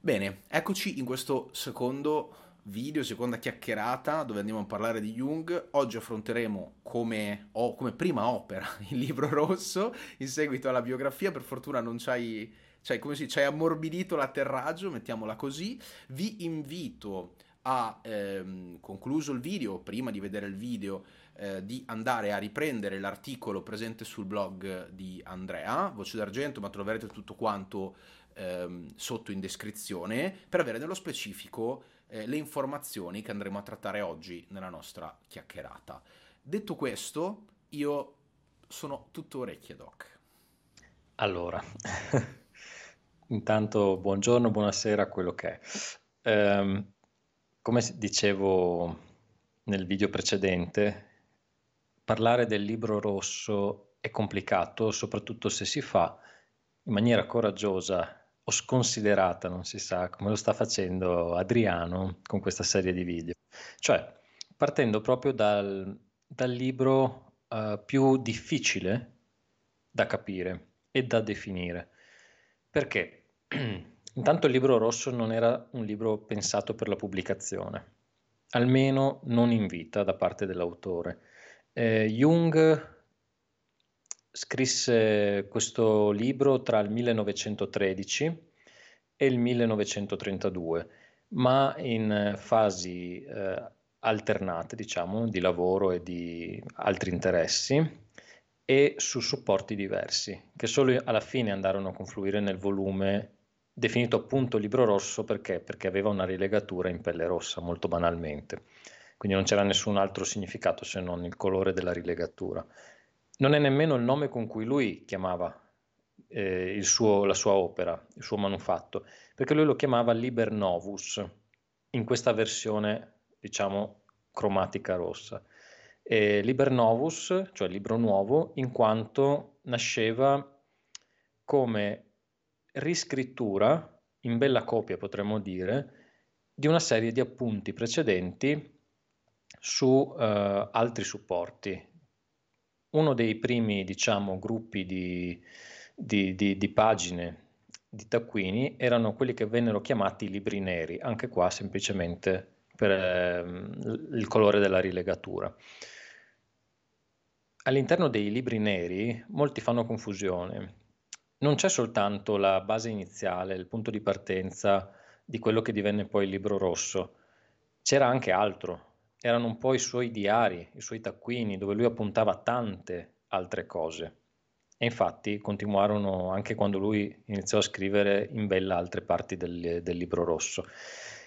Bene, eccoci in questo secondo video, seconda chiacchierata dove andiamo a parlare di Jung. Oggi affronteremo come, oh, come prima opera il libro rosso in seguito alla biografia. Per fortuna non c'hai, c'hai, come si, c'hai ammorbidito l'atterraggio, mettiamola così. Vi invito a, ehm, concluso il video, prima di vedere il video, eh, di andare a riprendere l'articolo presente sul blog di Andrea, Voce d'Argento, ma troverete tutto quanto ehm, sotto in descrizione per avere nello specifico eh, le informazioni che andremo a trattare oggi nella nostra chiacchierata. Detto questo, io sono tutto orecchie, Doc. Allora, intanto buongiorno, buonasera, quello che è. Um, come dicevo nel video precedente, parlare del libro rosso è complicato, soprattutto se si fa in maniera coraggiosa o sconsiderata, non si sa, come lo sta facendo Adriano con questa serie di video. Cioè, partendo proprio dal, dal libro uh, più difficile da capire e da definire. Perché? Intanto il libro rosso non era un libro pensato per la pubblicazione, almeno non in vita da parte dell'autore. Eh, Jung scrisse questo libro tra il 1913 e il 1932, ma in fasi eh, alternate, diciamo, di lavoro e di altri interessi e su supporti diversi, che solo alla fine andarono a confluire nel volume definito appunto libro rosso perché? Perché aveva una rilegatura in pelle rossa, molto banalmente. Quindi non c'era nessun altro significato se non il colore della rilegatura non è nemmeno il nome con cui lui chiamava eh, suo, la sua opera, il suo manufatto, perché lui lo chiamava Liber Novus, in questa versione, diciamo, cromatica rossa. E Liber Novus, cioè libro nuovo, in quanto nasceva come riscrittura, in bella copia potremmo dire, di una serie di appunti precedenti su uh, altri supporti, uno dei primi, diciamo, gruppi di, di, di, di pagine di taccuini erano quelli che vennero chiamati libri neri, anche qua semplicemente per eh, il colore della rilegatura. All'interno dei libri neri molti fanno confusione. Non c'è soltanto la base iniziale, il punto di partenza di quello che divenne poi il libro rosso, c'era anche altro, erano un po' i suoi diari, i suoi taccuini, dove lui appuntava tante altre cose. E infatti continuarono anche quando lui iniziò a scrivere in bella altre parti del, del libro rosso.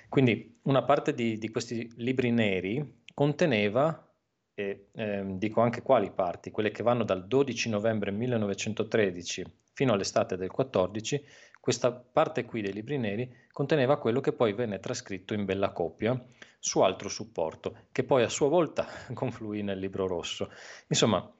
Quindi una parte di, di questi libri neri conteneva e eh, dico anche quali parti, quelle che vanno dal 12 novembre 1913 fino all'estate del 14, questa parte qui dei libri neri conteneva quello che poi venne trascritto in bella copia su altro supporto, che poi a sua volta confluì nel libro rosso. Insomma,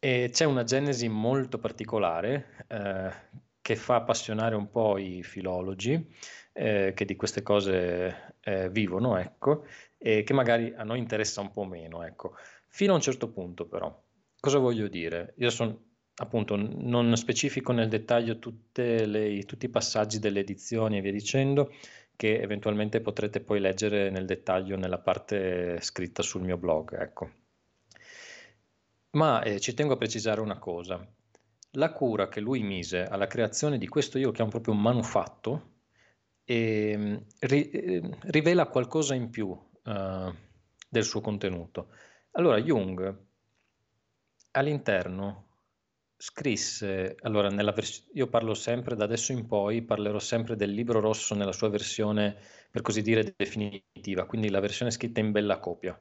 eh, c'è una genesi molto particolare eh, che fa appassionare un po' i filologi eh, che di queste cose eh, vivono, ecco, e che magari a noi interessa un po' meno, ecco. Fino a un certo punto però. Cosa voglio dire? Io sono appunto non specifico nel dettaglio le, tutti i passaggi delle edizioni e via dicendo, che eventualmente potrete poi leggere nel dettaglio nella parte scritta sul mio blog. Ecco. Ma eh, ci tengo a precisare una cosa. La cura che lui mise alla creazione di questo io lo chiamo proprio un manufatto, e, ri, eh, rivela qualcosa in più uh, del suo contenuto. Allora, Jung all'interno scrisse, allora vers- io parlo sempre, da adesso in poi, parlerò sempre del libro rosso nella sua versione, per così dire, definitiva, quindi la versione scritta in bella copia.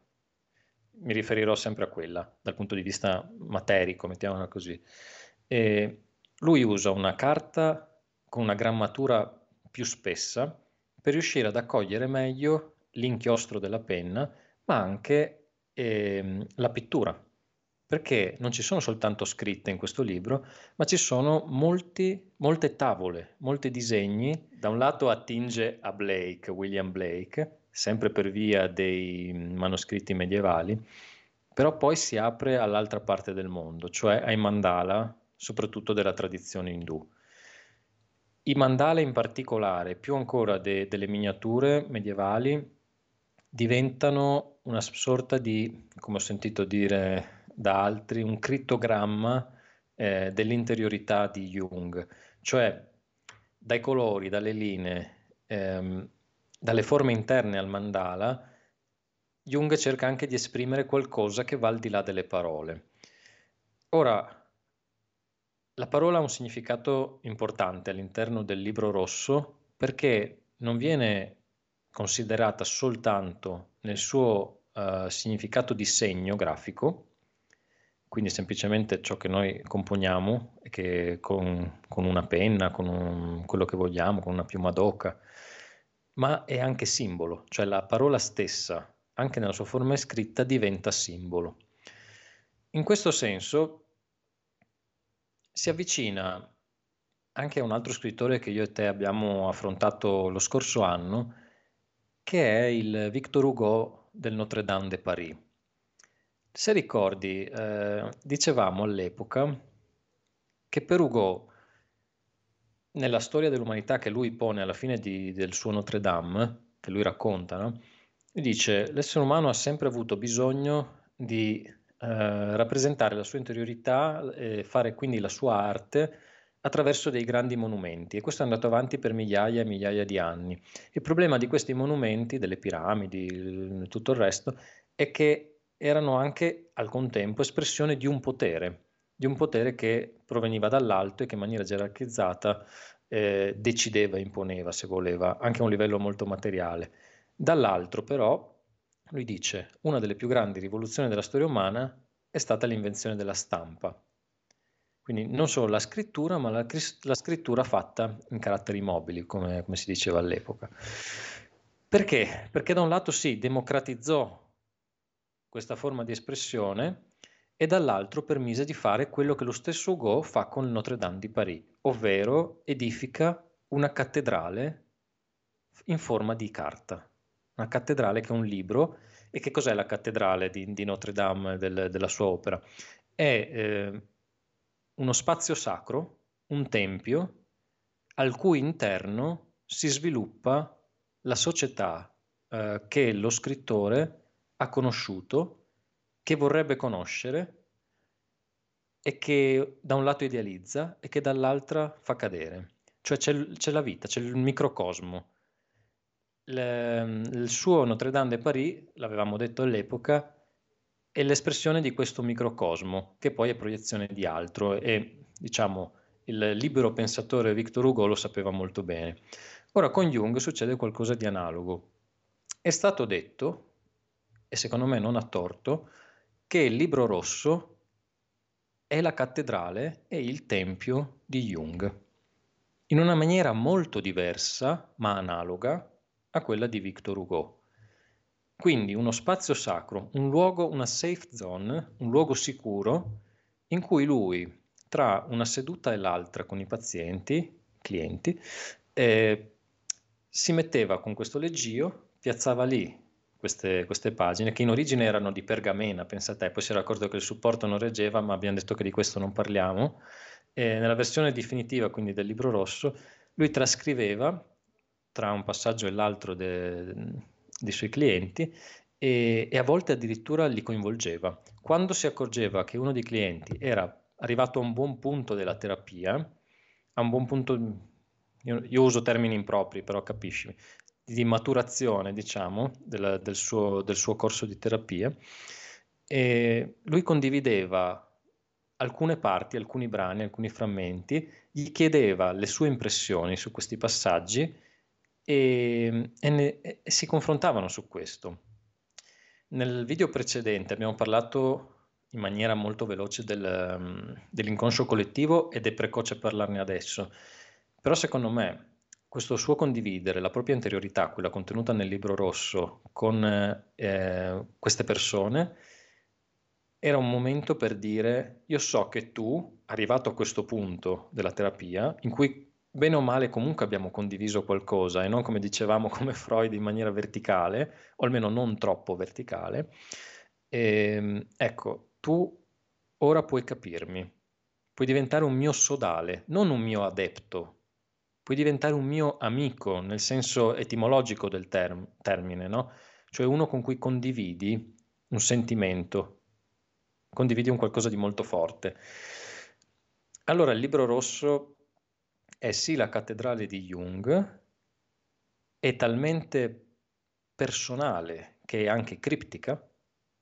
Mi riferirò sempre a quella, dal punto di vista materico, mettiamola così. E lui usa una carta con una grammatura più spessa per riuscire ad accogliere meglio l'inchiostro della penna, ma anche ehm, la pittura perché non ci sono soltanto scritte in questo libro, ma ci sono molti, molte tavole, molti disegni. Da un lato attinge a Blake, William Blake, sempre per via dei manoscritti medievali, però poi si apre all'altra parte del mondo, cioè ai mandala soprattutto della tradizione indù. I mandala in particolare, più ancora de- delle miniature medievali, diventano una sorta di, come ho sentito dire da altri, un crittogramma eh, dell'interiorità di Jung, cioè dai colori, dalle linee, ehm, dalle forme interne al mandala, Jung cerca anche di esprimere qualcosa che va al di là delle parole. Ora, la parola ha un significato importante all'interno del libro rosso perché non viene considerata soltanto nel suo uh, significato di segno grafico, quindi semplicemente ciò che noi componiamo che con, con una penna, con un, quello che vogliamo, con una piuma d'oca, ma è anche simbolo, cioè la parola stessa, anche nella sua forma scritta, diventa simbolo. In questo senso si avvicina anche a un altro scrittore che io e te abbiamo affrontato lo scorso anno, che è il Victor Hugo del Notre Dame de Paris. Se ricordi, eh, dicevamo all'epoca che per Hugo, nella storia dell'umanità che lui pone alla fine di, del suo Notre Dame, che lui racconta, no? lui dice l'essere umano ha sempre avuto bisogno di eh, rappresentare la sua interiorità e fare quindi la sua arte attraverso dei grandi monumenti e questo è andato avanti per migliaia e migliaia di anni. Il problema di questi monumenti, delle piramidi, tutto il resto, è che erano anche al contempo espressione di un potere, di un potere che proveniva dall'alto e che in maniera gerarchizzata eh, decideva, imponeva, se voleva, anche a un livello molto materiale. Dall'altro però lui dice, una delle più grandi rivoluzioni della storia umana è stata l'invenzione della stampa. Quindi non solo la scrittura, ma la, la scrittura fatta in caratteri mobili, come, come si diceva all'epoca. Perché? Perché da un lato si democratizzò questa forma di espressione e dall'altro permise di fare quello che lo stesso Hugo fa con Notre Dame di Paris, ovvero edifica una cattedrale in forma di carta una cattedrale che è un libro. E che cos'è la cattedrale di, di Notre Dame del, della sua opera? È eh, uno spazio sacro, un tempio, al cui interno si sviluppa la società eh, che lo scrittore ha conosciuto, che vorrebbe conoscere e che da un lato idealizza e che dall'altra fa cadere. Cioè c'è, c'è la vita, c'è il microcosmo il suo Notre Dame de Paris, l'avevamo detto all'epoca, è l'espressione di questo microcosmo, che poi è proiezione di altro e diciamo il libero pensatore Victor Hugo lo sapeva molto bene. Ora con Jung succede qualcosa di analogo. È stato detto, e secondo me non a torto, che il libro rosso è la cattedrale e il tempio di Jung. In una maniera molto diversa, ma analoga, a quella di Victor Hugo. Quindi uno spazio sacro, un luogo, una safe zone, un luogo sicuro in cui lui, tra una seduta e l'altra con i pazienti, clienti, eh, si metteva con questo leggio, piazzava lì queste, queste, pagine, che in origine erano di pergamena, pensa te, poi si era accorto che il supporto non reggeva, ma abbiamo detto che di questo non parliamo. E nella versione definitiva, quindi del libro rosso, lui trascriveva tra un passaggio e l'altro de, dei suoi clienti e, e, a volte addirittura li coinvolgeva. Quando si accorgeva che uno dei clienti era arrivato a un buon punto della terapia, a un buon punto, io, io uso termini impropri, però capisci, di maturazione, diciamo, del, del, suo, del suo corso di terapia, e lui condivideva alcune parti, alcuni brani, alcuni frammenti, gli chiedeva le sue impressioni su questi passaggi e, e, ne, e si confrontavano su questo. Nel video precedente abbiamo parlato in maniera molto veloce del, um, dell'inconscio collettivo ed è precoce parlarne adesso, però secondo me questo suo condividere la propria interiorità, quella contenuta nel libro rosso, con eh, queste persone, era un momento per dire io so che tu, arrivato a questo punto della terapia, in cui bene o male comunque abbiamo condiviso qualcosa e non come dicevamo come Freud in maniera verticale, o almeno non troppo verticale. E, ehm, ecco, tu ora puoi capirmi. puoi diventare un mio sodale, non un mio adepto, puoi diventare un mio amico nel senso etimologico del term- termine, no? Cioè uno con cui condividi un sentimento, condividi un qualcosa di molto forte. Allora il libro rosso è sì la cattedrale di Jung, è talmente personale che è anche criptica,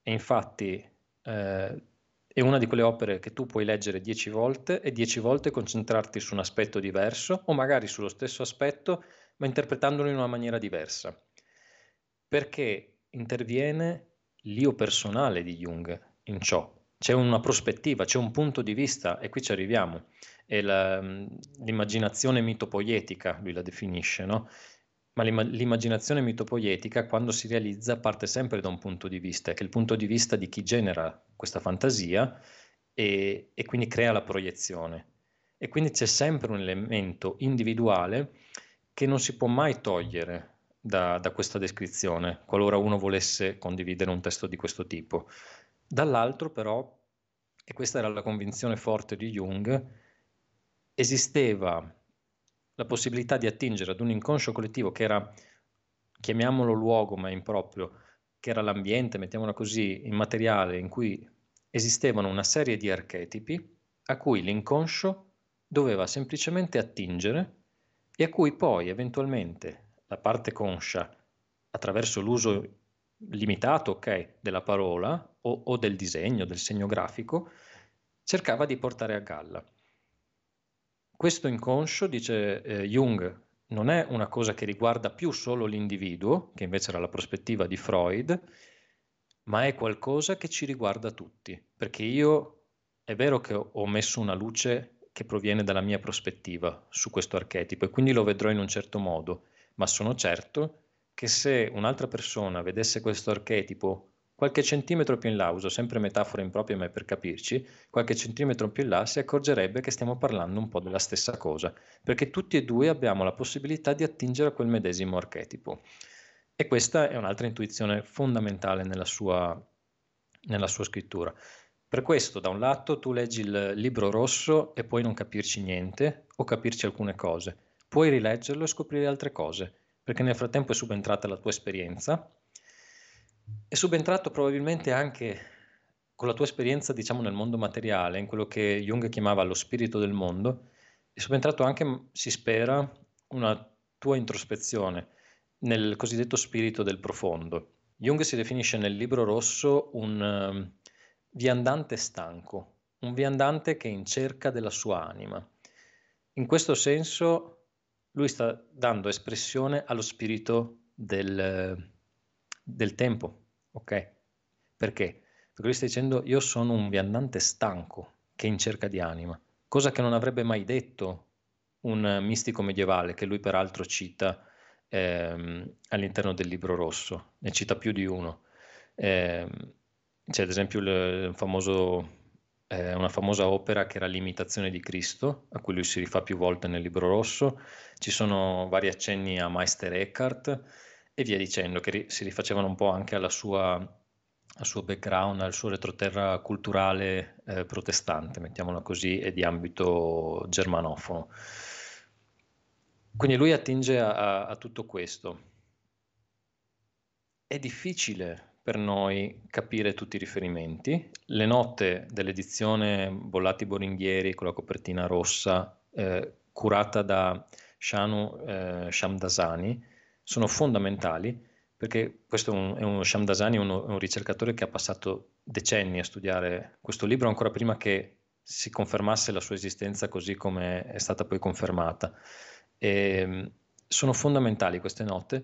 e infatti eh, è una di quelle opere che tu puoi leggere dieci volte e dieci volte concentrarti su un aspetto diverso o magari sullo stesso aspetto, ma interpretandolo in una maniera diversa. Perché interviene l'io personale di Jung in ciò. C'è una prospettiva, c'è un punto di vista e qui ci arriviamo. La, l'immaginazione mitopoietica, lui la definisce, no? Ma l'immaginazione mitopoietica, quando si realizza, parte sempre da un punto di vista, che è il punto di vista di chi genera questa fantasia e, e quindi crea la proiezione. E quindi c'è sempre un elemento individuale che non si può mai togliere da, da, questa descrizione, qualora uno volesse condividere un testo di questo tipo. Dall'altro però, e questa era la convinzione forte di Jung, esisteva la possibilità di attingere ad un inconscio collettivo che era, chiamiamolo luogo, ma improprio, che era l'ambiente, mettiamola così, immateriale, in cui esistevano una serie di archetipi a cui l'inconscio doveva semplicemente attingere e a cui poi eventualmente la parte conscia, attraverso l'uso limitato, ok, della parola o, o del disegno, del segno grafico, cercava di portare a galla. Questo inconscio, dice eh, Jung, non è una cosa che riguarda più solo l'individuo, che invece era la prospettiva di Freud, ma è qualcosa che ci riguarda tutti, perché io è vero che ho messo una luce che proviene dalla mia prospettiva su questo archetipo e quindi lo vedrò in un certo modo, ma sono certo che se un'altra persona vedesse questo archetipo Qualche centimetro più in là, uso sempre metafore improprie ma è per capirci, qualche centimetro più in là si accorgerebbe che stiamo parlando un po' della stessa cosa, perché tutti e due abbiamo la possibilità di attingere a quel medesimo archetipo. E questa è un'altra intuizione fondamentale nella sua, nella sua scrittura. Per questo, da un lato, tu leggi il libro rosso e puoi non capirci niente o capirci alcune cose. Puoi rileggerlo e scoprire altre cose, perché nel frattempo è subentrata la tua esperienza è subentrato probabilmente anche con la tua esperienza, diciamo, nel mondo materiale, in quello che Jung chiamava lo spirito del mondo, è subentrato anche, si spera, una tua introspezione nel cosiddetto spirito del profondo. Jung si definisce nel libro rosso un um, viandante stanco, un viandante che è in cerca della sua anima. In questo senso lui sta dando espressione allo spirito del, del tempo, ok? Perché? Perché lui sta dicendo io sono un viandante stanco che è in cerca di anima, cosa che non avrebbe mai detto un mistico medievale che lui peraltro cita ehm, all'interno del libro rosso, ne cita più di uno. Eh, c'è ad esempio il, famoso, eh, una famosa opera che era L'imitazione di Cristo, a cui lui si rifà più volte nel libro rosso, ci sono vari accenni a Meister Eckhart, e via dicendo, che ri- si rifacevano un po' anche sua, al suo background, al suo retroterra culturale eh, protestante, mettiamola così, e di ambito germanofono. Quindi lui attinge a, a, a tutto questo. È difficile per noi capire tutti i riferimenti. Le note dell'edizione Bollati Boringhieri con la copertina rossa, eh, curata da Shanu eh, Shamdasani, sono fondamentali perché questo è un, è un Shamdasani, uno, un ricercatore che ha passato decenni a studiare questo libro ancora prima che si confermasse la sua esistenza così come è stata poi confermata. E, ehm, sono fondamentali queste note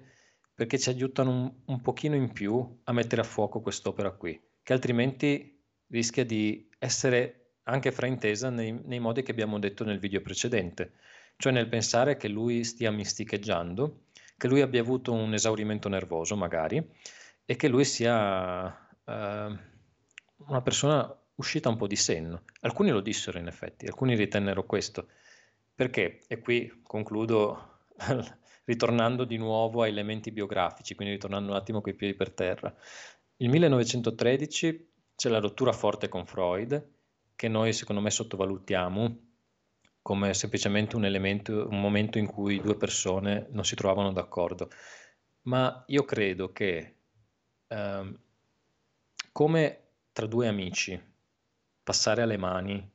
perché ci aiutano un, un pochino in più a mettere a fuoco quest'opera qui, che altrimenti rischia di essere anche fraintesa nei, nei modi che abbiamo detto nel video precedente, cioè nel pensare che lui stia misticheggiando che lui abbia avuto un esaurimento nervoso magari e che lui sia uh, una persona uscita un po' di senno. Alcuni lo dissero in effetti, alcuni ritennero questo. Perché? E qui concludo ritornando di nuovo a elementi biografici, quindi ritornando un attimo coi piedi per terra. Il 1913 c'è la rottura forte con Freud che noi secondo me sottovalutiamo come semplicemente un elemento, un momento in cui due persone non si trovavano d'accordo. Ma io credo che eh, come tra due amici passare alle mani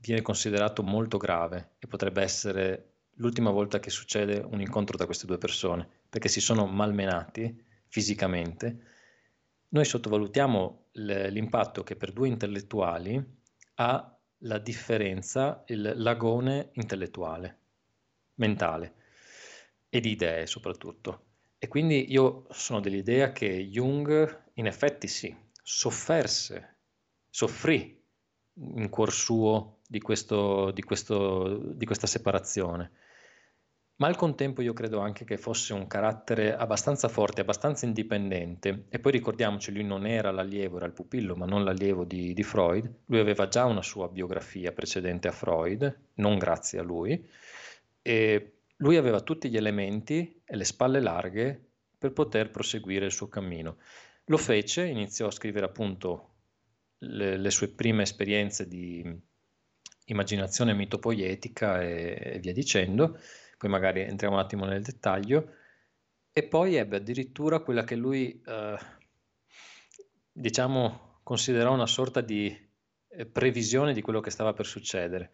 viene considerato molto grave e potrebbe essere l'ultima volta che succede un incontro tra queste due persone, perché si sono malmenati fisicamente, noi sottovalutiamo l'impatto che per due intellettuali ha la differenza, il lagone intellettuale, mentale e di idee soprattutto. E quindi io sono dell'idea che Jung in effetti sì, sofferse, soffrì in cuor suo di, questo, di, questo, di questa separazione ma al contempo io credo anche che fosse un carattere abbastanza forte, abbastanza indipendente. E poi ricordiamoci, lui non era l'allievo, era il pupillo, ma non l'allievo di, di Freud. Lui aveva già una sua biografia precedente a Freud, non grazie a lui, e lui aveva tutti gli elementi e le spalle larghe per poter proseguire il suo cammino. Lo fece, iniziò a scrivere appunto le, le sue prime esperienze di immaginazione mitopoietica e, e via dicendo, poi magari entriamo un attimo nel dettaglio, e poi ebbe addirittura quella che lui, eh, diciamo, considerò una sorta di eh, previsione di quello che stava per succedere.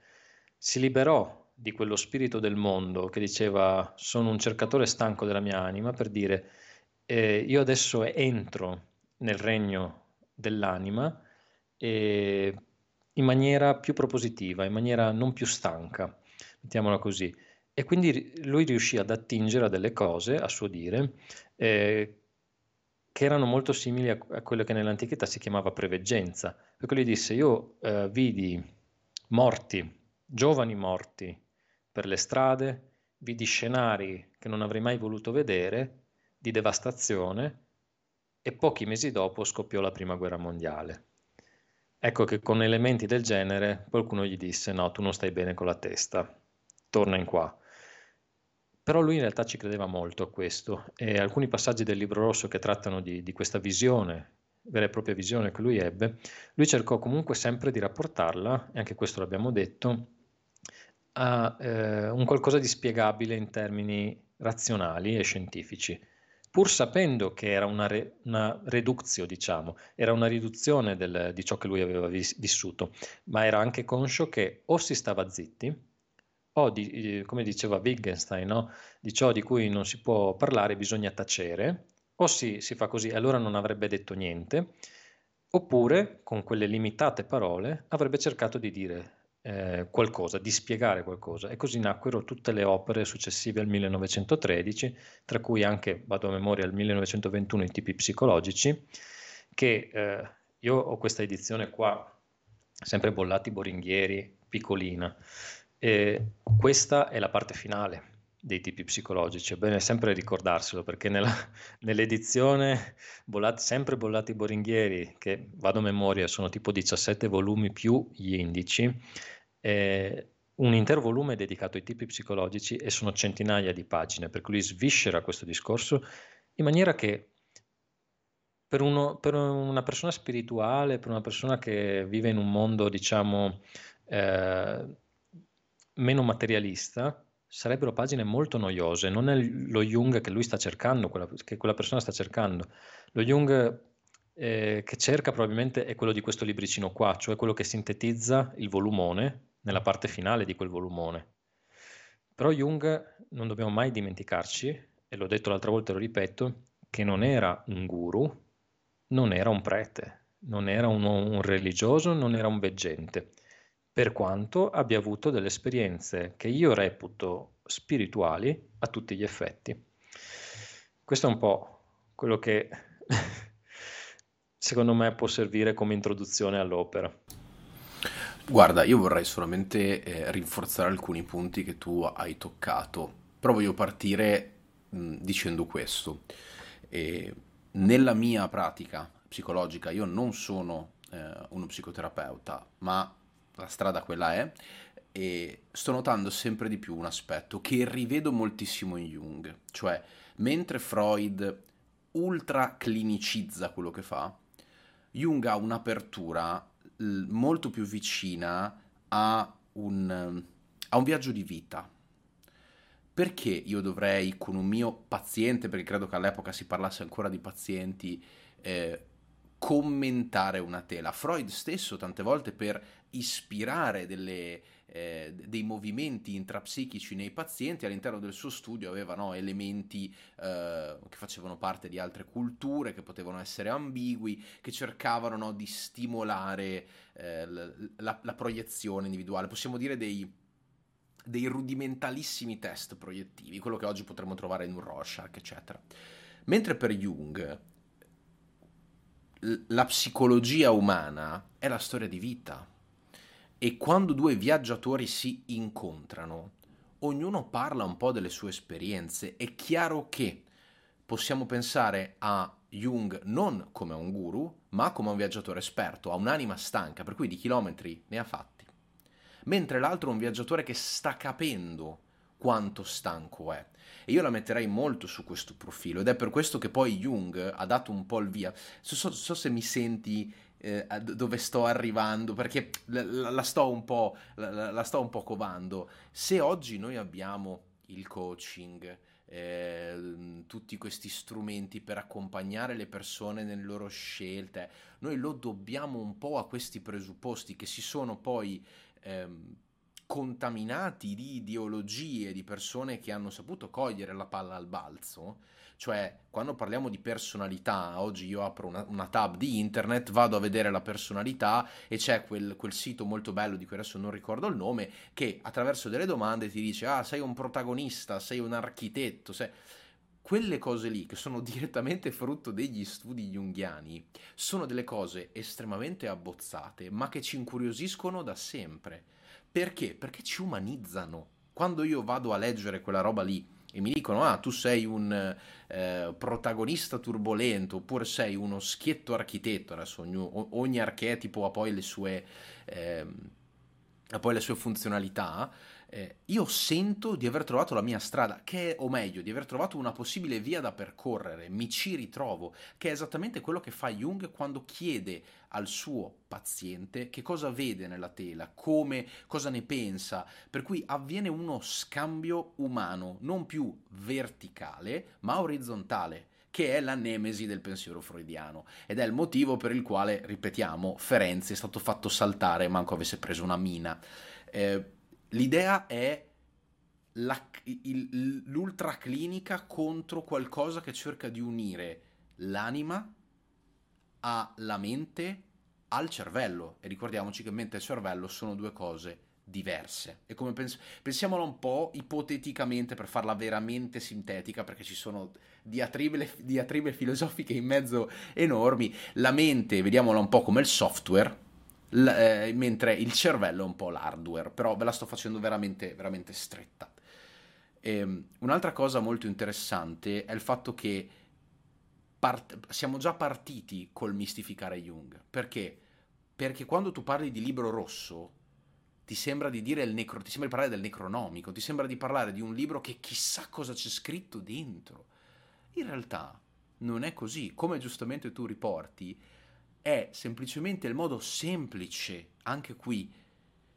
Si liberò di quello spirito del mondo che diceva sono un cercatore stanco della mia anima per dire eh, io adesso entro nel regno dell'anima e in maniera più propositiva, in maniera non più stanca, mettiamola così. E quindi lui riuscì ad attingere a delle cose, a suo dire, eh, che erano molto simili a, a, quello che nell'antichità si chiamava preveggenza. Perché lui disse, io eh, vidi morti, giovani morti per le strade, vidi scenari che non avrei mai voluto vedere, di devastazione, e pochi mesi dopo scoppiò la prima guerra mondiale. Ecco che con elementi del genere qualcuno gli disse, no, tu non stai bene con la testa, torna in qua. Però lui in realtà ci credeva molto a questo e alcuni passaggi del libro rosso che trattano di, di questa visione, vera e propria visione che lui ebbe, lui cercò comunque sempre di rapportarla, e anche questo l'abbiamo detto, a eh, un qualcosa di spiegabile in termini razionali e scientifici, pur sapendo che era una, re, una reduzio, diciamo, era una riduzione del, di ciò che lui aveva vis, vissuto, ma era anche conscio che o si stava zitti, o di, come diceva Wittgenstein, no? di ciò di cui non si può parlare bisogna tacere, o si, si fa così e allora non avrebbe detto niente, oppure con quelle limitate parole avrebbe cercato di dire eh, qualcosa, di spiegare qualcosa. E così nacquero tutte le opere successive al 1913, tra cui anche, vado a memoria, al 1921 i tipi psicologici, che eh, io ho questa edizione qua, sempre Bollati Boringhieri, piccolina, e questa è la parte finale dei tipi psicologici, è bene sempre ricordarselo perché nella, nell'edizione bollati, sempre Bollati Boringhieri, che vado a memoria, sono tipo 17 volumi più gli indici, eh, un intero volume è dedicato ai tipi psicologici e sono centinaia di pagine, per cui lui sviscera questo discorso in maniera che per, uno, per una persona spirituale, per una persona che vive in un mondo, diciamo, eh, meno materialista, sarebbero pagine molto noiose, non è lo Jung che lui sta cercando, quella, che quella persona sta cercando. Lo Jung eh, che cerca probabilmente è quello di questo libricino qua, cioè quello che sintetizza il volumone nella parte finale di quel volumone. Però Jung non dobbiamo mai dimenticarci, e l'ho detto l'altra volta e lo ripeto, che non era un guru, non era un prete, non era un, un religioso, non era un veggente per quanto abbia avuto delle esperienze che io reputo spirituali a tutti gli effetti. Questo è un po' quello che secondo me può servire come introduzione all'opera. Guarda, io vorrei solamente eh, rinforzare alcuni punti che tu hai toccato, però voglio partire mh, dicendo questo. E nella mia pratica psicologica io non sono eh, uno psicoterapeuta, ma la strada quella è, e sto notando sempre di più un aspetto che rivedo moltissimo in Jung, cioè mentre Freud ultra clinicizza quello che fa, Jung ha un'apertura molto più vicina a un, a un viaggio di vita. Perché io dovrei, con un mio paziente, perché credo che all'epoca si parlasse ancora di pazienti, eh, commentare una tela? Freud stesso tante volte per ispirare delle, eh, dei movimenti intrapsichici nei pazienti. All'interno del suo studio aveva no, elementi eh, che facevano parte di altre culture, che potevano essere ambigui, che cercavano no, di stimolare eh, la, la, proiezione individuale, possiamo dire dei, dei rudimentalissimi test proiettivi, quello che oggi potremmo trovare in un Rorschach, eccetera. Mentre per Jung la psicologia umana è la storia di vita e quando due viaggiatori si incontrano, ognuno parla un po' delle sue esperienze. È chiaro che possiamo pensare a Jung non come a un guru, ma come a un viaggiatore esperto, a un'anima stanca, per cui di chilometri ne ha fatti. Mentre l'altro è un viaggiatore che sta capendo quanto stanco è. E io la metterei molto su questo profilo ed è per questo che poi Jung ha dato un po' il via. So, so, so se mi senti eh, dove sto arrivando, perché la, la, sto un po', la, la, sto un po' covando. Se oggi noi abbiamo il coaching, eh, tutti questi strumenti per accompagnare le persone nelle loro scelte, noi lo dobbiamo un po' a questi presupposti che si sono poi ehm, contaminati di ideologie di persone che hanno saputo cogliere la palla al balzo cioè, quando parliamo di personalità, oggi io apro una, una tab di internet, vado a vedere la personalità e c'è quel, quel, sito molto bello di cui adesso non ricordo il nome, che attraverso delle domande ti dice, ah, sei un protagonista, sei un architetto, sei quelle cose lì, che sono direttamente frutto degli studi junghiani, sono delle cose estremamente abbozzate, ma che ci incuriosiscono da sempre. Perché? Perché ci umanizzano. Quando io vado a leggere quella roba lì e mi dicono ah tu sei un eh, protagonista turbolento oppure sei uno schietto architetto, adesso ogni, ogni archetipo ha poi le sue, eh, ha poi le sue funzionalità, eh, io sento di aver trovato la mia strada, che è, o meglio, di aver trovato una possibile via da percorrere, mi ci ritrovo, che è esattamente quello che fa Jung quando chiede al suo paziente che cosa vede nella tela, come, cosa ne pensa, per cui avviene uno scambio umano, non più verticale, ma orizzontale che è la nemesi del pensiero freudiano. Ed è il motivo per il quale, ripetiamo, Ferenzi è stato fatto saltare manco avesse preso una mina. Eh, L'idea è la, il, l'ultraclinica contro qualcosa che cerca di unire l'anima alla mente al cervello. E ricordiamoci che mente e cervello sono due cose diverse. E come pens- pensiamola un po' ipoteticamente per farla veramente sintetica perché ci sono diatribe, diatribe filosofiche in mezzo enormi. La mente vediamola un po' come il software l- eh, mentre il cervello è un po' l'hardware, però ve la sto facendo veramente, veramente stretta. E, ehm, un'altra cosa molto interessante è il fatto che part- siamo già partiti col mistificare Jung. Perché? Perché quando tu parli di libro rosso, ti sembra di dire il necro, ti sembra di parlare del necronomico, ti sembra di parlare di un libro che chissà cosa c'è scritto dentro. In realtà non è così, come giustamente tu riporti, è semplicemente il modo semplice, anche qui,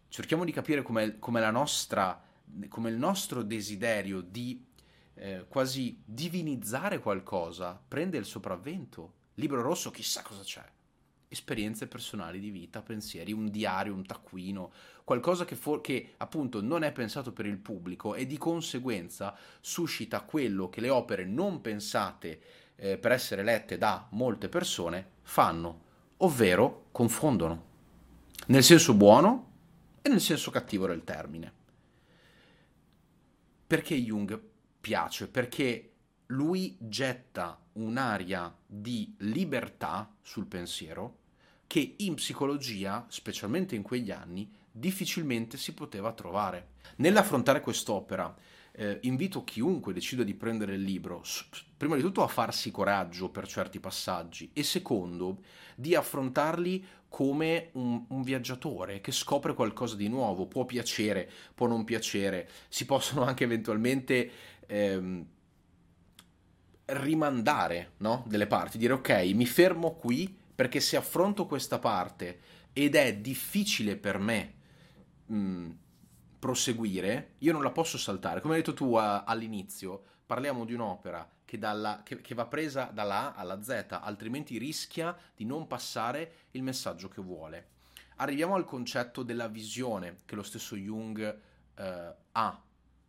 cerchiamo di capire come la nostra, come il nostro desiderio di eh, quasi divinizzare qualcosa prende il sopravvento. Libro rosso, chissà cosa c'è. Esperienze personali di vita, pensieri, un diario, un taccuino, qualcosa che, for- che appunto non è pensato per il pubblico e di conseguenza suscita quello che le opere non pensate eh, per essere lette da molte persone fanno ovvero confondono, nel senso buono e nel senso cattivo del termine. Perché Jung piace? Perché lui getta un'aria di libertà sul pensiero che in psicologia, specialmente in quegli anni, difficilmente si poteva trovare. Nell'affrontare quest'opera, eh, invito chiunque decida di prendere il libro, prima di tutto a farsi coraggio per certi passaggi e secondo di affrontarli come un, un, viaggiatore che scopre qualcosa di nuovo, può piacere, può non piacere, si possono anche eventualmente ehm, rimandare no? delle parti, dire ok, mi fermo qui perché se affronto questa parte ed è difficile per me mh, proseguire, io non la posso saltare. Come hai detto tu a, all'inizio, parliamo di un'opera che, dalla, che, che, va presa dalla A alla Z, altrimenti rischia di non passare il messaggio che vuole. Arriviamo al concetto della visione che lo stesso Jung eh, ha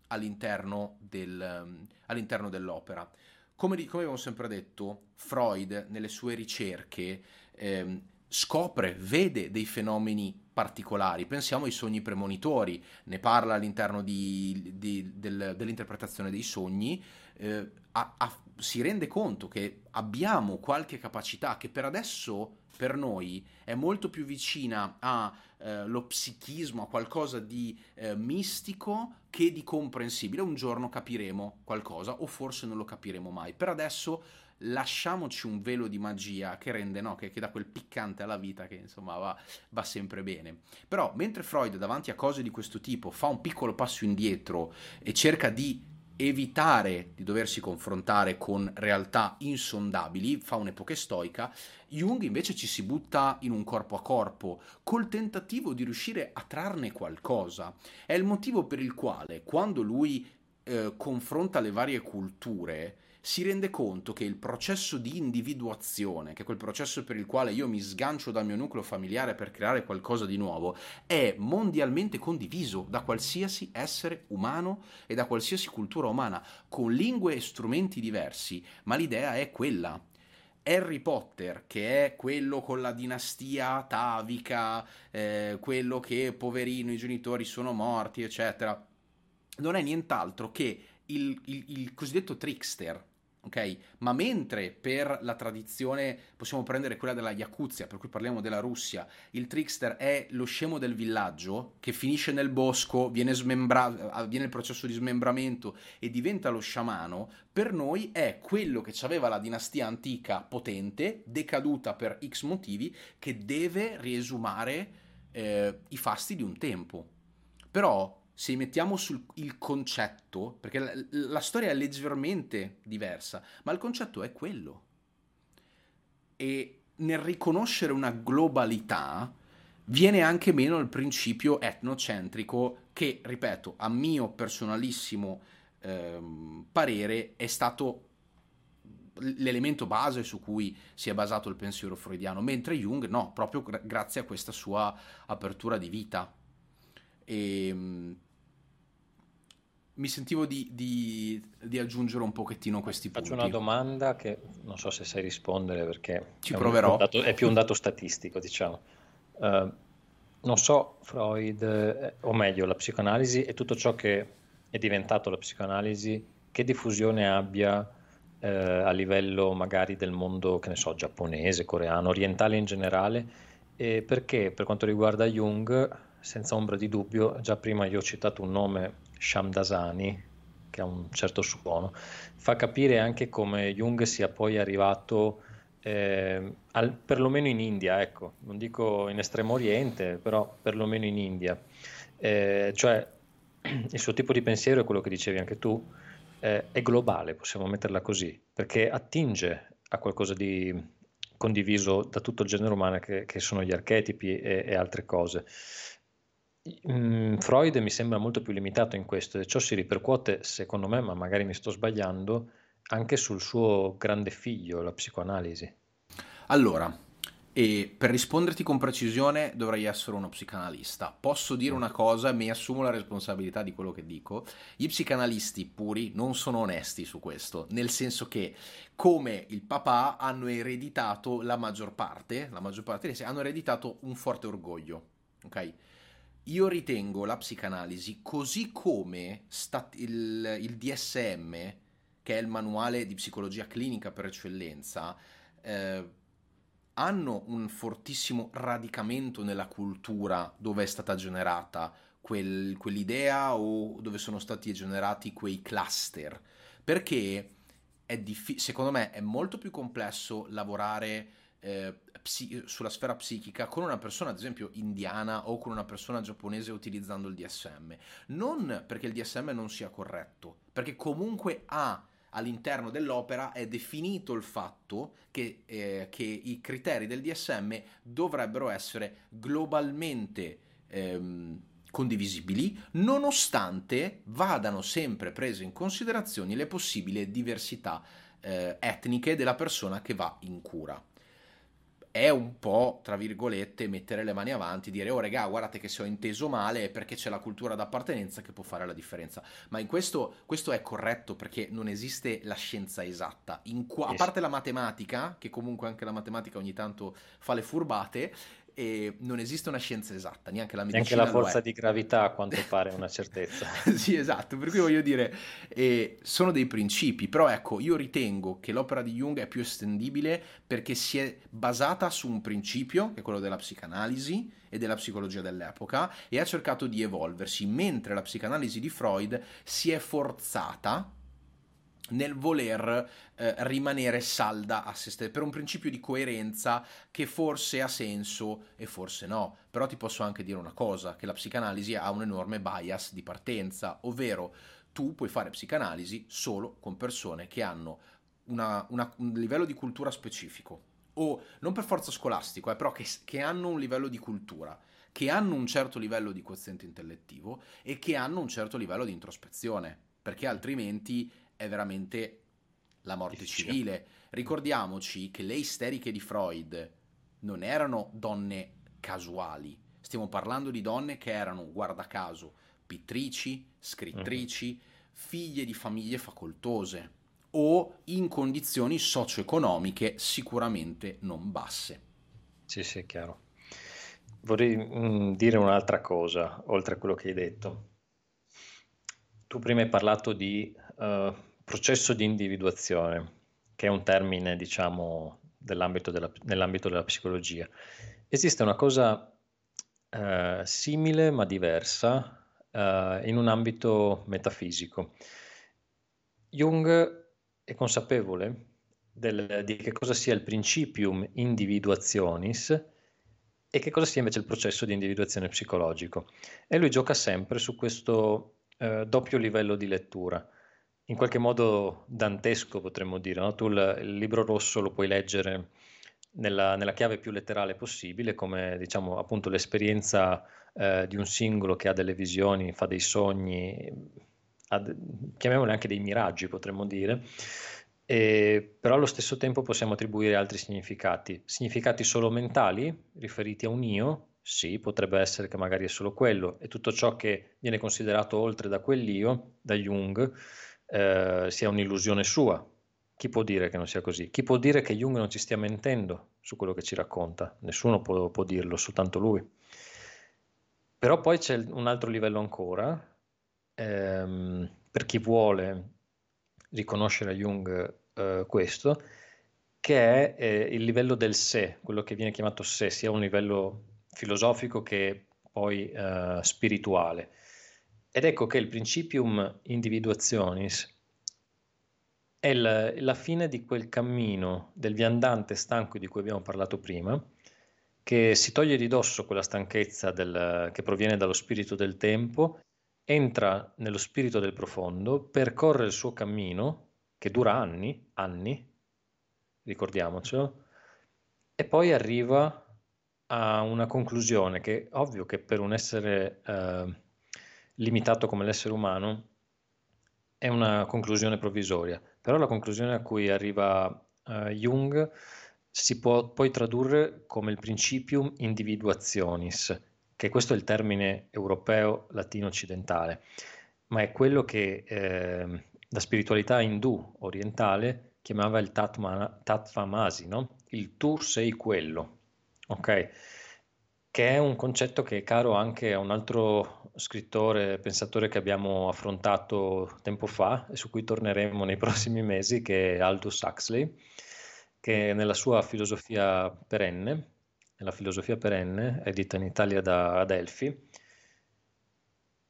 all'interno, del, um, all'interno dell'opera. Come, come, abbiamo sempre detto, Freud nelle sue ricerche eh, scopre, vede dei fenomeni particolari. Pensiamo ai sogni premonitori, ne parla all'interno di, di, del, dell'interpretazione dei sogni, eh, a, a, si rende conto che abbiamo qualche capacità che per adesso per noi è molto più vicina allo eh, psichismo, a qualcosa di eh, mistico che di comprensibile. Un giorno capiremo qualcosa o forse non lo capiremo mai. Per adesso lasciamoci un velo di magia che rende, no, che, che dà quel piccante alla vita che insomma va, va, sempre bene. Però mentre Freud davanti a cose di questo tipo fa un piccolo passo indietro e cerca di evitare di doversi confrontare con realtà insondabili, fa un'epoca stoica, Jung invece ci si butta in un corpo a corpo, col tentativo di riuscire a trarne qualcosa. È il motivo per il quale, quando lui eh, confronta le varie culture, si rende conto che il processo di individuazione, che è quel processo per il quale io mi sgancio dal mio nucleo familiare per creare qualcosa di nuovo, è mondialmente condiviso da qualsiasi essere umano e da qualsiasi cultura umana, con lingue e strumenti diversi, ma l'idea è quella. Harry Potter, che è quello con la dinastia atavica, eh, quello che poverino i genitori sono morti, eccetera, non è nient'altro che il, il, il cosiddetto trickster, ok? Ma mentre per la tradizione possiamo prendere quella della Yakuzia, per cui parliamo della Russia, il trickster è lo scemo del villaggio che finisce nel bosco, viene smembrato, avviene il processo di smembramento e diventa lo sciamano, per noi è quello che aveva la dinastia antica potente, decaduta per X motivi, che deve riesumare eh, i fasti di un tempo. Però se mettiamo sul il concetto, perché la, la, storia è leggermente diversa, ma il concetto è quello. E nel riconoscere una globalità viene anche meno il principio etnocentrico che, ripeto, a mio personalissimo ehm, parere è stato l'elemento base su cui si è basato il pensiero freudiano, mentre Jung no, proprio gra- grazie a questa sua apertura di vita. E, ehm, mi sentivo di, di, di, aggiungere un pochettino questi punti. Faccio una domanda che non so se sai rispondere perché Ci è proverò. Dato, è più un dato statistico, diciamo. Uh, non so, Freud, eh, o meglio, la psicoanalisi e tutto ciò che è diventato la psicoanalisi, che diffusione abbia eh, a livello magari del mondo, che ne so, giapponese, coreano, orientale in generale, e perché per quanto riguarda Jung, senza ombra di dubbio, già prima io ho citato un nome Shamdasani, che ha un certo suono, fa capire anche come Jung sia poi arrivato eh, al, perlomeno in India, ecco, non dico in Estremo Oriente, però perlomeno in India. Eh, cioè il suo tipo di pensiero è quello che dicevi anche tu, eh, è globale, possiamo metterla così, perché attinge a qualcosa di condiviso da tutto il genere umano che, che sono gli archetipi e, e altre cose. Mm, Freud mi sembra molto più limitato in questo e ciò si ripercuote, secondo me, ma magari mi sto sbagliando, anche sul suo grande figlio, la psicoanalisi. Allora, per risponderti con precisione dovrei essere uno psicanalista. Posso dire una cosa mi assumo la responsabilità di quello che dico. Gli psicanalisti puri non sono onesti su questo, nel senso che come il papà hanno ereditato la maggior parte, la maggior parte hanno ereditato un forte orgoglio, ok? Io ritengo la psicanalisi così come stat- il, il, DSM, che è il manuale di psicologia clinica per eccellenza, eh, hanno un fortissimo radicamento nella cultura dove è stata generata quel, quell'idea o dove sono stati generati quei cluster. Perché diffi- secondo me è molto più complesso lavorare eh, psi- sulla sfera psichica con una persona, ad esempio, indiana o con una persona giapponese utilizzando il DSM. Non perché il DSM non sia corretto, perché comunque ha all'interno dell'opera è definito il fatto che, eh, che i criteri del DSM dovrebbero essere globalmente ehm, condivisibili, nonostante vadano sempre prese in considerazione le possibili diversità eh, etniche della persona che va in cura è un po', tra virgolette, mettere le mani avanti, dire, oh regà, guardate che se ho inteso male è perché c'è la cultura d'appartenenza che può fare la differenza. Ma in questo, questo è corretto perché non esiste la scienza esatta. Qua, a parte la matematica, che comunque anche la matematica ogni tanto fa le furbate, e non esiste una scienza esatta, neanche la medicina. Neanche la forza di gravità, a quanto pare, è una certezza. sì, esatto, per cui voglio dire, eh, sono dei principi, però ecco, io ritengo che l'opera di Jung è più estendibile perché si è basata su un principio, che è quello della psicanalisi e della psicologia dell'epoca, e ha cercato di evolversi, mentre la psicanalisi di Freud si è forzata nel voler eh, rimanere salda a se stessa per un principio di coerenza che forse ha senso e forse no. Però ti posso anche dire una cosa, che la psicanalisi ha un enorme bias di partenza, ovvero tu puoi fare psicanalisi solo con persone che hanno una, una, un livello di cultura specifico, o non per forza scolastico, eh, però che, che hanno un livello di cultura che hanno un certo livello di quoziente intellettivo e che hanno un certo livello di introspezione, perché altrimenti è veramente la morte Difficile. civile. Ricordiamoci che le isteriche di Freud non erano donne casuali, stiamo parlando di donne che erano, guarda caso, pittrici, scrittrici, uh-huh. figlie di famiglie facoltose o in condizioni socio-economiche sicuramente non basse. Sì, sì, è chiaro. Vorrei mm, dire un'altra cosa, oltre a quello che hai detto. Tu prima hai parlato di uh, processo di individuazione, che è un termine, diciamo, della, nell'ambito della psicologia. Esiste una cosa eh, simile ma diversa eh, in un ambito metafisico. Jung è consapevole del, di che cosa sia il principium individuationis e che cosa sia invece il processo di individuazione psicologico. E lui gioca sempre su questo eh, doppio livello di lettura in qualche modo dantesco, potremmo dire. No? Tu il, il, libro rosso lo puoi leggere nella, nella, chiave più letterale possibile, come diciamo appunto l'esperienza eh, di un singolo che ha delle visioni, fa dei sogni, ha, chiamiamoli anche dei miraggi, potremmo dire. E, però allo stesso tempo possiamo attribuire altri significati. Significati solo mentali, riferiti a un io, sì, potrebbe essere che magari è solo quello, e tutto ciò che viene considerato oltre da quell'io, da Jung, eh, sia un'illusione sua. Chi può dire che non sia così? Chi può dire che Jung non ci stia mentendo su quello che ci racconta? Nessuno può, può dirlo, soltanto lui. Però poi c'è un altro livello ancora, ehm, per chi vuole riconoscere a Jung eh, questo, che è eh, il livello del sé, quello che viene chiamato sé, sia un livello filosofico che poi eh, spirituale. Ed ecco che il principium individuationis è la, la fine di quel cammino del viandante stanco di cui abbiamo parlato prima, che si toglie di dosso quella stanchezza del, che proviene dallo spirito del tempo, entra nello spirito del profondo, percorre il suo cammino, che dura anni, anni, ricordiamocelo, e poi arriva a una conclusione che ovvio che per un essere eh, limitato come l'essere umano è una conclusione provvisoria, però la conclusione a cui arriva uh, Jung si può poi tradurre come il principium individuationis, che questo è il termine europeo latino occidentale, ma è quello che eh, la spiritualità indù orientale chiamava il tatma, tatvamasi, no? il tu sei quello, ok? Che è un concetto che è caro anche a un altro scrittore, pensatore che abbiamo affrontato tempo fa e su cui torneremo nei prossimi mesi, che è Aldous Huxley, che nella sua filosofia perenne, nella filosofia perenne, edita in Italia da Adelphi,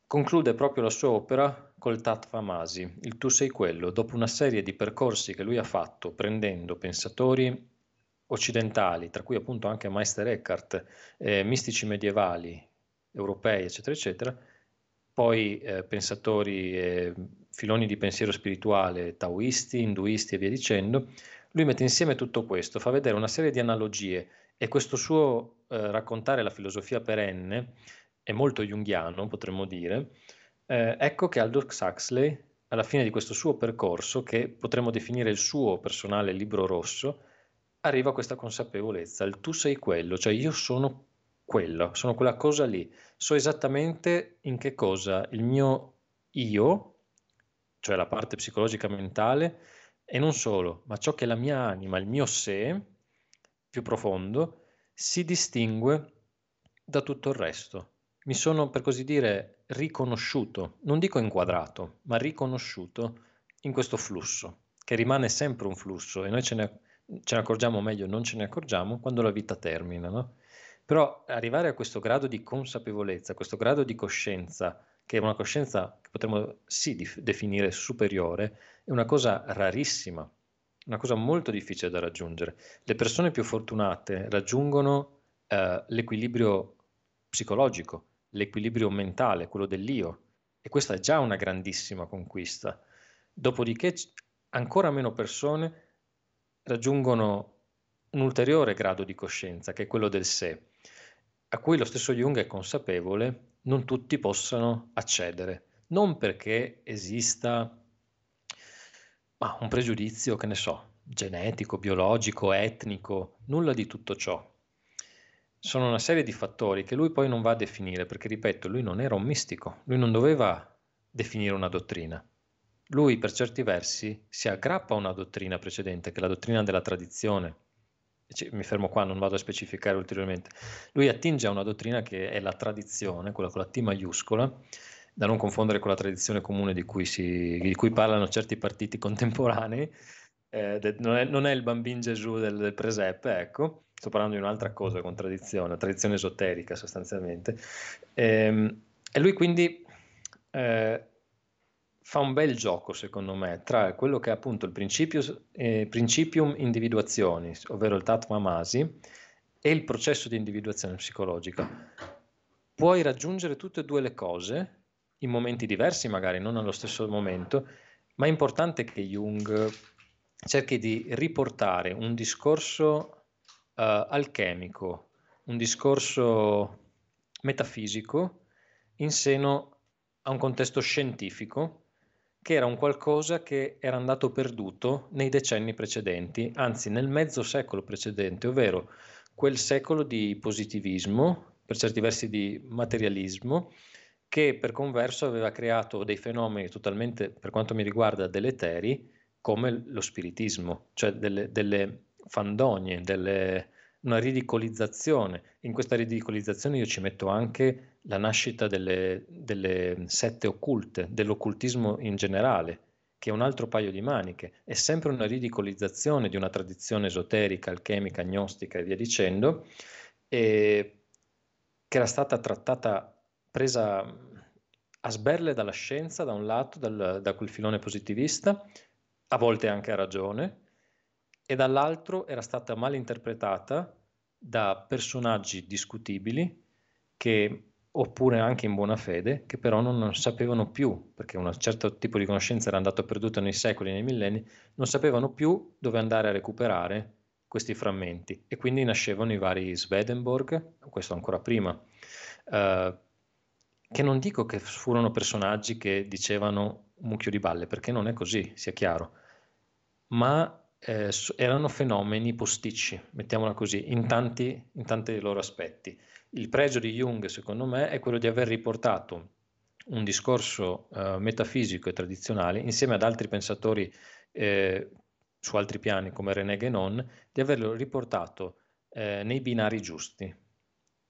conclude proprio la sua opera col Tatvamasi, il tu sei quello, dopo una serie di percorsi che lui ha fatto prendendo pensatori occidentali, tra cui appunto anche Meister Eckhart, eh, mistici medievali, europei, eccetera, eccetera, poi eh, pensatori e filoni di pensiero spirituale, taoisti, induisti e via dicendo, lui mette insieme tutto questo, fa vedere una serie di analogie e questo suo eh, raccontare la filosofia perenne è molto junghiano, potremmo dire. Eh, ecco che Aldous Huxley, alla fine di questo suo percorso, che potremmo definire il suo personale libro rosso, arriva questa consapevolezza, il tu sei quello, cioè io sono quello, sono quella cosa lì, so esattamente in che cosa il mio io, cioè la parte psicologica mentale, e non solo, ma ciò che la mia anima, il mio sé più profondo, si distingue da tutto il resto. Mi sono, per così dire, riconosciuto, non dico inquadrato, ma riconosciuto in questo flusso, che rimane sempre un flusso e noi ce ne, ce ne accorgiamo meglio, non ce ne accorgiamo quando la vita termina, no? Però arrivare a questo grado di consapevolezza, questo grado di coscienza, che è una coscienza che potremmo sì definire superiore, è una cosa rarissima, una cosa molto difficile da raggiungere. Le persone più fortunate raggiungono eh, l'equilibrio psicologico, l'equilibrio mentale, quello dell'io, e questa è già una grandissima conquista. Dopodiché ancora meno persone raggiungono un ulteriore grado di coscienza, che è quello del sé a cui lo stesso Jung è consapevole, non tutti possano accedere. Non perché esista ma, un pregiudizio, che ne so, genetico, biologico, etnico, nulla di tutto ciò. Sono una serie di fattori che lui poi non va a definire, perché ripeto, lui non era un mistico, lui non doveva definire una dottrina. Lui per certi versi si aggrappa a una dottrina precedente, che è la dottrina della tradizione, mi fermo qua, non vado a specificare ulteriormente, lui attinge a una dottrina che è la tradizione, quella con la T maiuscola, da non confondere con la tradizione comune di cui, si, di cui parlano certi partiti contemporanei, eh, non, è, non, è, il bambino Gesù del, del, presepe, ecco, sto parlando di un'altra cosa con tradizione, tradizione esoterica sostanzialmente. E, ehm, e lui quindi eh, fa un bel gioco, secondo me, tra quello che è appunto il principio, eh, principium individuationis, ovvero il tatmamasi, e il processo di individuazione psicologica. Puoi raggiungere tutte e due le cose in momenti diversi, magari non allo stesso momento, ma è importante che Jung cerchi di riportare un discorso uh, alchemico, un discorso metafisico in seno a un contesto scientifico che era un qualcosa che era andato perduto nei decenni precedenti, anzi nel mezzo secolo precedente, ovvero quel secolo di positivismo, per certi versi di materialismo, che per converso aveva creato dei fenomeni totalmente, per quanto mi riguarda, deleteri, come lo spiritismo, cioè delle, delle fandonie, delle, una ridicolizzazione. In questa ridicolizzazione io ci metto anche la nascita delle, delle sette occulte, dell'occultismo in generale, che è un altro paio di maniche, è sempre una ridicolizzazione di una tradizione esoterica, alchemica, gnostica e via dicendo, e che era stata trattata, presa a sberle dalla scienza da un lato, dal, da quel filone positivista, a volte anche a ragione, e dall'altro era stata mal interpretata da personaggi discutibili che oppure anche in buona fede, che però non sapevano più, perché un certo tipo di conoscenza era andato perduto nei secoli, nei millenni, non sapevano più dove andare a recuperare questi frammenti. E quindi nascevano i vari Swedenborg, questo ancora prima, eh, che non dico che furono personaggi che dicevano mucchio di balle, perché non è così, sia chiaro, ma eh, erano fenomeni posticci, mettiamola così, in tanti, in tanti dei loro aspetti. Il pregio di Jung, secondo me, è quello di aver riportato un discorso eh, metafisico e tradizionale insieme ad altri pensatori eh, su altri piani come René Guénon, di averlo riportato eh, nei binari giusti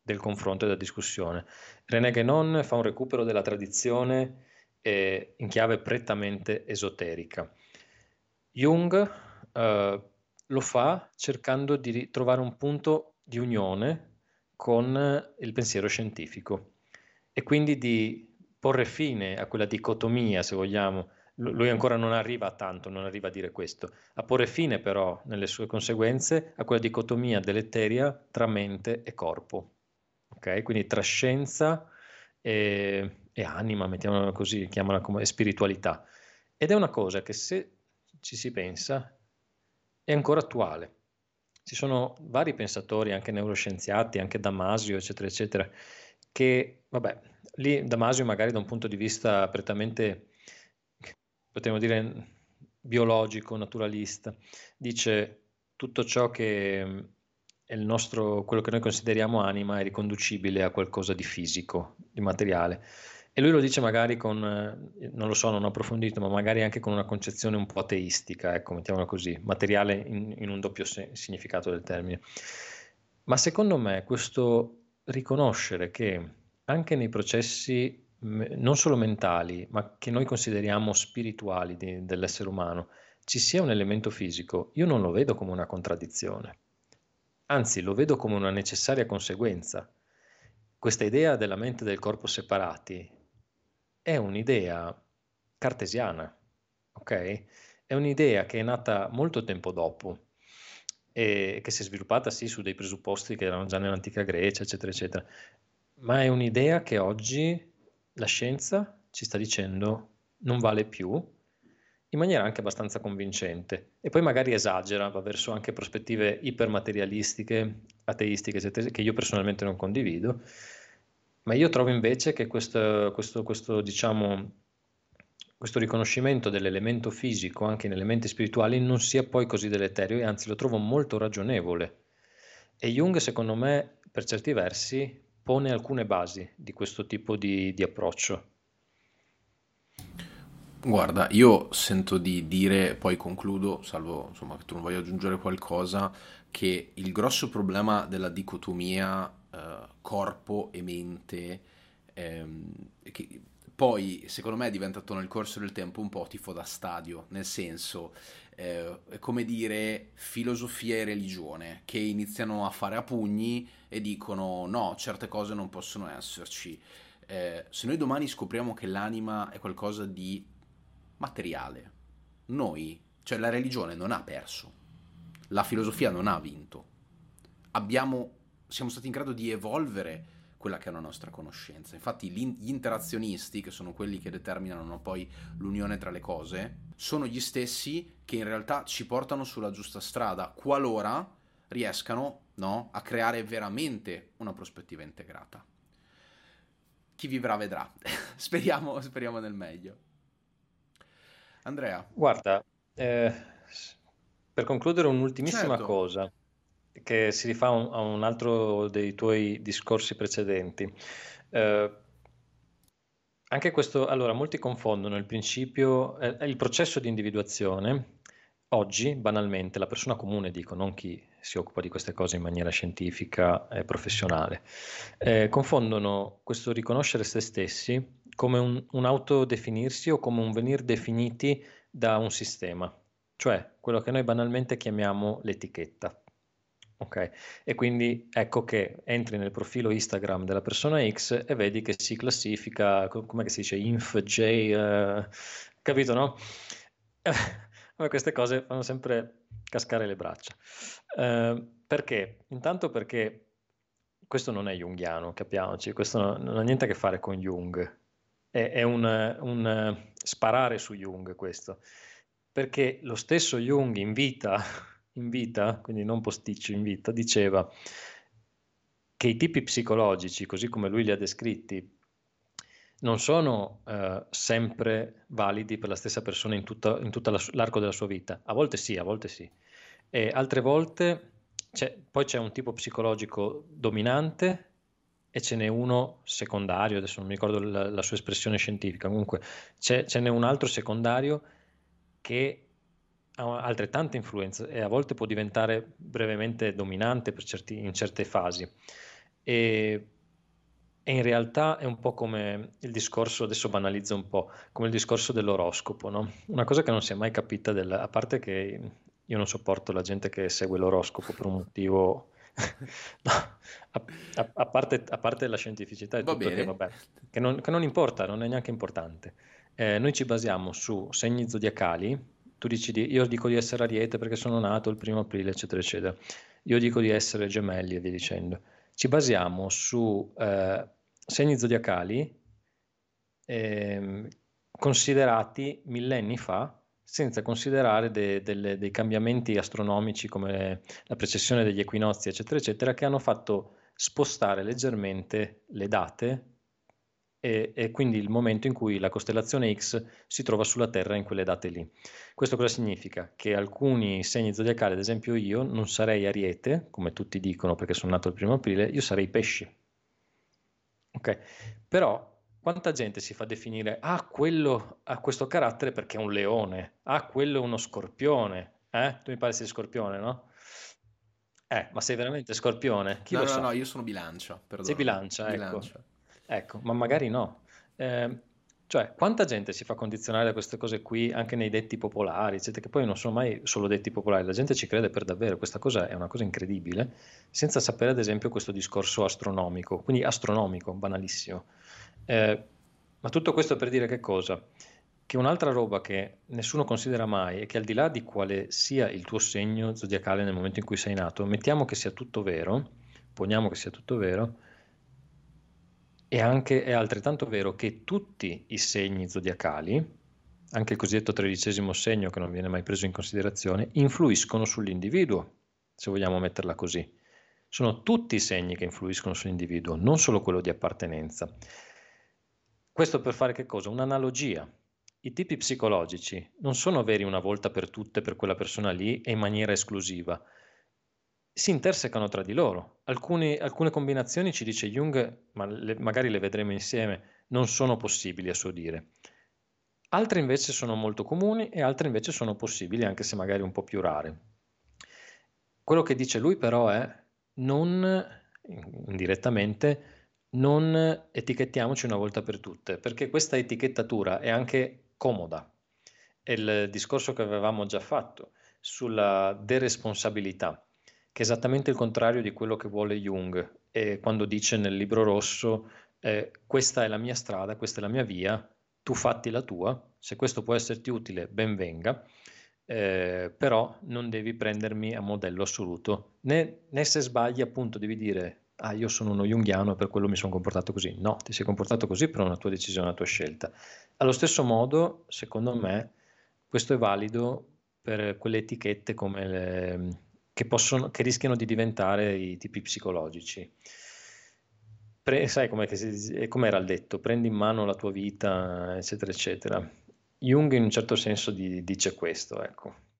del confronto e della discussione. René Guénon fa un recupero della tradizione eh, in chiave prettamente esoterica. Jung eh, lo fa cercando di trovare un punto di unione con il pensiero scientifico e quindi di porre fine a quella dicotomia, se vogliamo. Lui ancora non arriva a tanto, non arriva a dire questo, a porre fine però nelle sue conseguenze a quella dicotomia deleteria tra mente e corpo. Okay? Quindi tra scienza e, e anima, mettiamola così, chiamala come spiritualità. Ed è una cosa che se ci si pensa è ancora attuale. Ci sono vari pensatori, anche neuroscienziati, anche Damasio, eccetera, eccetera, che, vabbè, lì Damasio magari da un punto di vista prettamente, potremmo dire, biologico, naturalista, dice tutto ciò che è il nostro, quello che noi consideriamo anima è riconducibile a qualcosa di fisico, di materiale. E lui lo dice magari con, eh, non lo so, non ho approfondito, ma magari anche con una concezione un po' ateistica, ecco, mettiamola così, materiale in, in un doppio se- significato del termine. Ma secondo me questo riconoscere che anche nei processi non solo mentali, ma che noi consideriamo spirituali di, dell'essere umano, ci sia un elemento fisico, io non lo vedo come una contraddizione, anzi lo vedo come una necessaria conseguenza. Questa idea della mente e del corpo separati è un'idea cartesiana, ok? È un'idea che è nata molto tempo dopo e che si è sviluppata sì su dei presupposti che erano già nell'antica Grecia, eccetera, eccetera, ma è un'idea che oggi la scienza ci sta dicendo non vale più in maniera anche abbastanza convincente. E poi magari esagera, va verso anche prospettive ipermaterialistiche, ateistiche, eccetera, che io personalmente non condivido, ma io trovo invece che questo, questo, questo, diciamo, questo riconoscimento dell'elemento fisico anche in elementi spirituali non sia poi così deleterio e anzi lo trovo molto ragionevole. E Jung, secondo me, per certi versi, pone alcune basi di questo tipo di, di approccio. Guarda, io sento di dire, poi concludo, salvo insomma, che tu non voglia aggiungere qualcosa, che il grosso problema della dicotomia corpo e mente, ehm, che poi secondo me è diventato nel corso del tempo un po' tifo da stadio, nel senso eh, come dire filosofia e religione che iniziano a fare a pugni e dicono no, certe cose non possono esserci. Eh, se noi domani scopriamo che l'anima è qualcosa di materiale, noi, cioè la religione non ha perso, la filosofia non ha vinto, abbiamo, siamo stati in grado di evolvere quella che è la nostra conoscenza. Infatti gli interazionisti, che sono quelli che determinano poi l'unione tra le cose, sono gli stessi che in realtà ci portano sulla giusta strada, qualora riescano no, a creare veramente una prospettiva integrata. Chi vivrà vedrà. speriamo, speriamo nel meglio. Andrea. Guarda, eh, per concludere un'ultimissima certo. cosa che si rifà a un altro dei tuoi discorsi precedenti. Eh, anche questo, allora, molti confondono il principio, eh, il processo di individuazione. Oggi, banalmente, la persona comune, dico, non chi si occupa di queste cose in maniera scientifica e professionale, eh, confondono questo riconoscere se stessi come un, un autodefinirsi o come un venir definiti da un sistema, cioè quello che noi banalmente chiamiamo l'etichetta. Ok, e quindi ecco che entri nel profilo Instagram della persona X e vedi che si classifica, come si dice, inf, J, uh, capito no? queste cose fanno sempre cascare le braccia. Uh, perché? Intanto perché questo non è junghiano, capiamoci, questo non, ha niente a che fare con Jung, è, è un, un sparare su Jung questo, perché lo stesso Jung in vita in vita, quindi non posticcio in vita, diceva che i tipi psicologici, così come lui li ha descritti, non sono eh, sempre validi per la stessa persona in, tutto l'arco della sua vita. A volte sì, a volte sì. E altre volte c'è, poi c'è un tipo psicologico dominante e ce n'è uno secondario, adesso non mi ricordo la, la sua espressione scientifica, comunque ce n'è un altro secondario che ha altrettanta influenza e a volte può diventare brevemente dominante certi, in certe fasi. E, e, in realtà è un po' come il discorso, adesso banalizzo un po', come il discorso dell'oroscopo, no? Una cosa che non si è mai capita, del, a parte che io non sopporto la gente che segue l'oroscopo per un motivo... no, a, a, a, parte, a, parte, la scientificità e tutto che, vabbè, che, non, che, non, importa, non è neanche importante. Eh, noi ci basiamo su segni zodiacali tu dici di, io dico di essere ariete perché sono nato il primo aprile, eccetera, eccetera. Io dico di essere gemelli e via dicendo. Ci basiamo su eh, segni zodiacali eh, considerati millenni fa senza considerare de, de, dei cambiamenti astronomici come la precessione degli equinozi, eccetera, eccetera, che hanno fatto spostare leggermente le date e, e, quindi il momento in cui la costellazione X si trova sulla Terra in quelle date lì. Questo cosa significa? Che alcuni segni zodiacali, ad esempio io, non sarei Ariete, come tutti dicono perché sono nato il primo aprile, io sarei Pesci. Ok, però quanta gente si fa definire, ah, quello ha questo carattere perché è un leone, ah, quello è uno scorpione, eh? Tu mi pare sei scorpione, no? Eh, ma sei veramente scorpione? Chi no, no, sa? no, io sono bilancia, perdono. Sei bilancia. Bilancia. Ecco, ma magari no. Eh, cioè, quanta gente si fa condizionare da queste cose qui anche nei detti popolari, eccetera, che poi non sono mai solo detti popolari, la gente ci crede per davvero, questa cosa è una cosa incredibile, senza sapere ad esempio questo discorso astronomico, quindi astronomico, banalissimo. Eh, ma tutto questo per dire che cosa? Che un'altra roba che nessuno considera mai è che al di là di quale sia il tuo segno zodiacale nel momento in cui sei nato, mettiamo che sia tutto vero, poniamo che sia tutto vero, e anche è altrettanto vero che tutti i segni zodiacali, anche il cosiddetto tredicesimo segno che non viene mai preso in considerazione, influiscono sull'individuo, se vogliamo metterla così. Sono tutti i segni che influiscono sull'individuo, non solo quello di appartenenza. Questo per fare che cosa? Un'analogia. I tipi psicologici non sono veri una volta per tutte per quella persona lì e in maniera esclusiva, si intersecano tra di loro. Alcuni, alcune combinazioni, ci dice Jung, ma le, magari le vedremo insieme, non sono possibili a suo dire. Altre invece sono molto comuni e altre invece sono possibili, anche se magari un po' più rare. Quello che dice lui però è non, indirettamente, non etichettiamoci una volta per tutte, perché questa etichettatura è anche comoda. È il discorso che avevamo già fatto sulla deresponsabilità che è esattamente il contrario di quello che vuole Jung. E quando dice nel libro rosso eh, questa è la mia strada, questa è la mia via, tu fatti la tua, se questo può esserti utile ben venga, eh, però non devi prendermi a modello assoluto, né, né se sbagli appunto devi dire ah io sono uno junghiano e per quello mi sono comportato così, no, ti sei comportato così per una tua decisione, una tua scelta. Allo stesso modo, secondo me, questo è valido per quelle etichette come le, che, possono, che rischiano di diventare i tipi psicologici. Pre, sai com'era il detto? Prendi in mano la tua vita, eccetera, eccetera. Jung in un certo senso di, dice questo, ecco.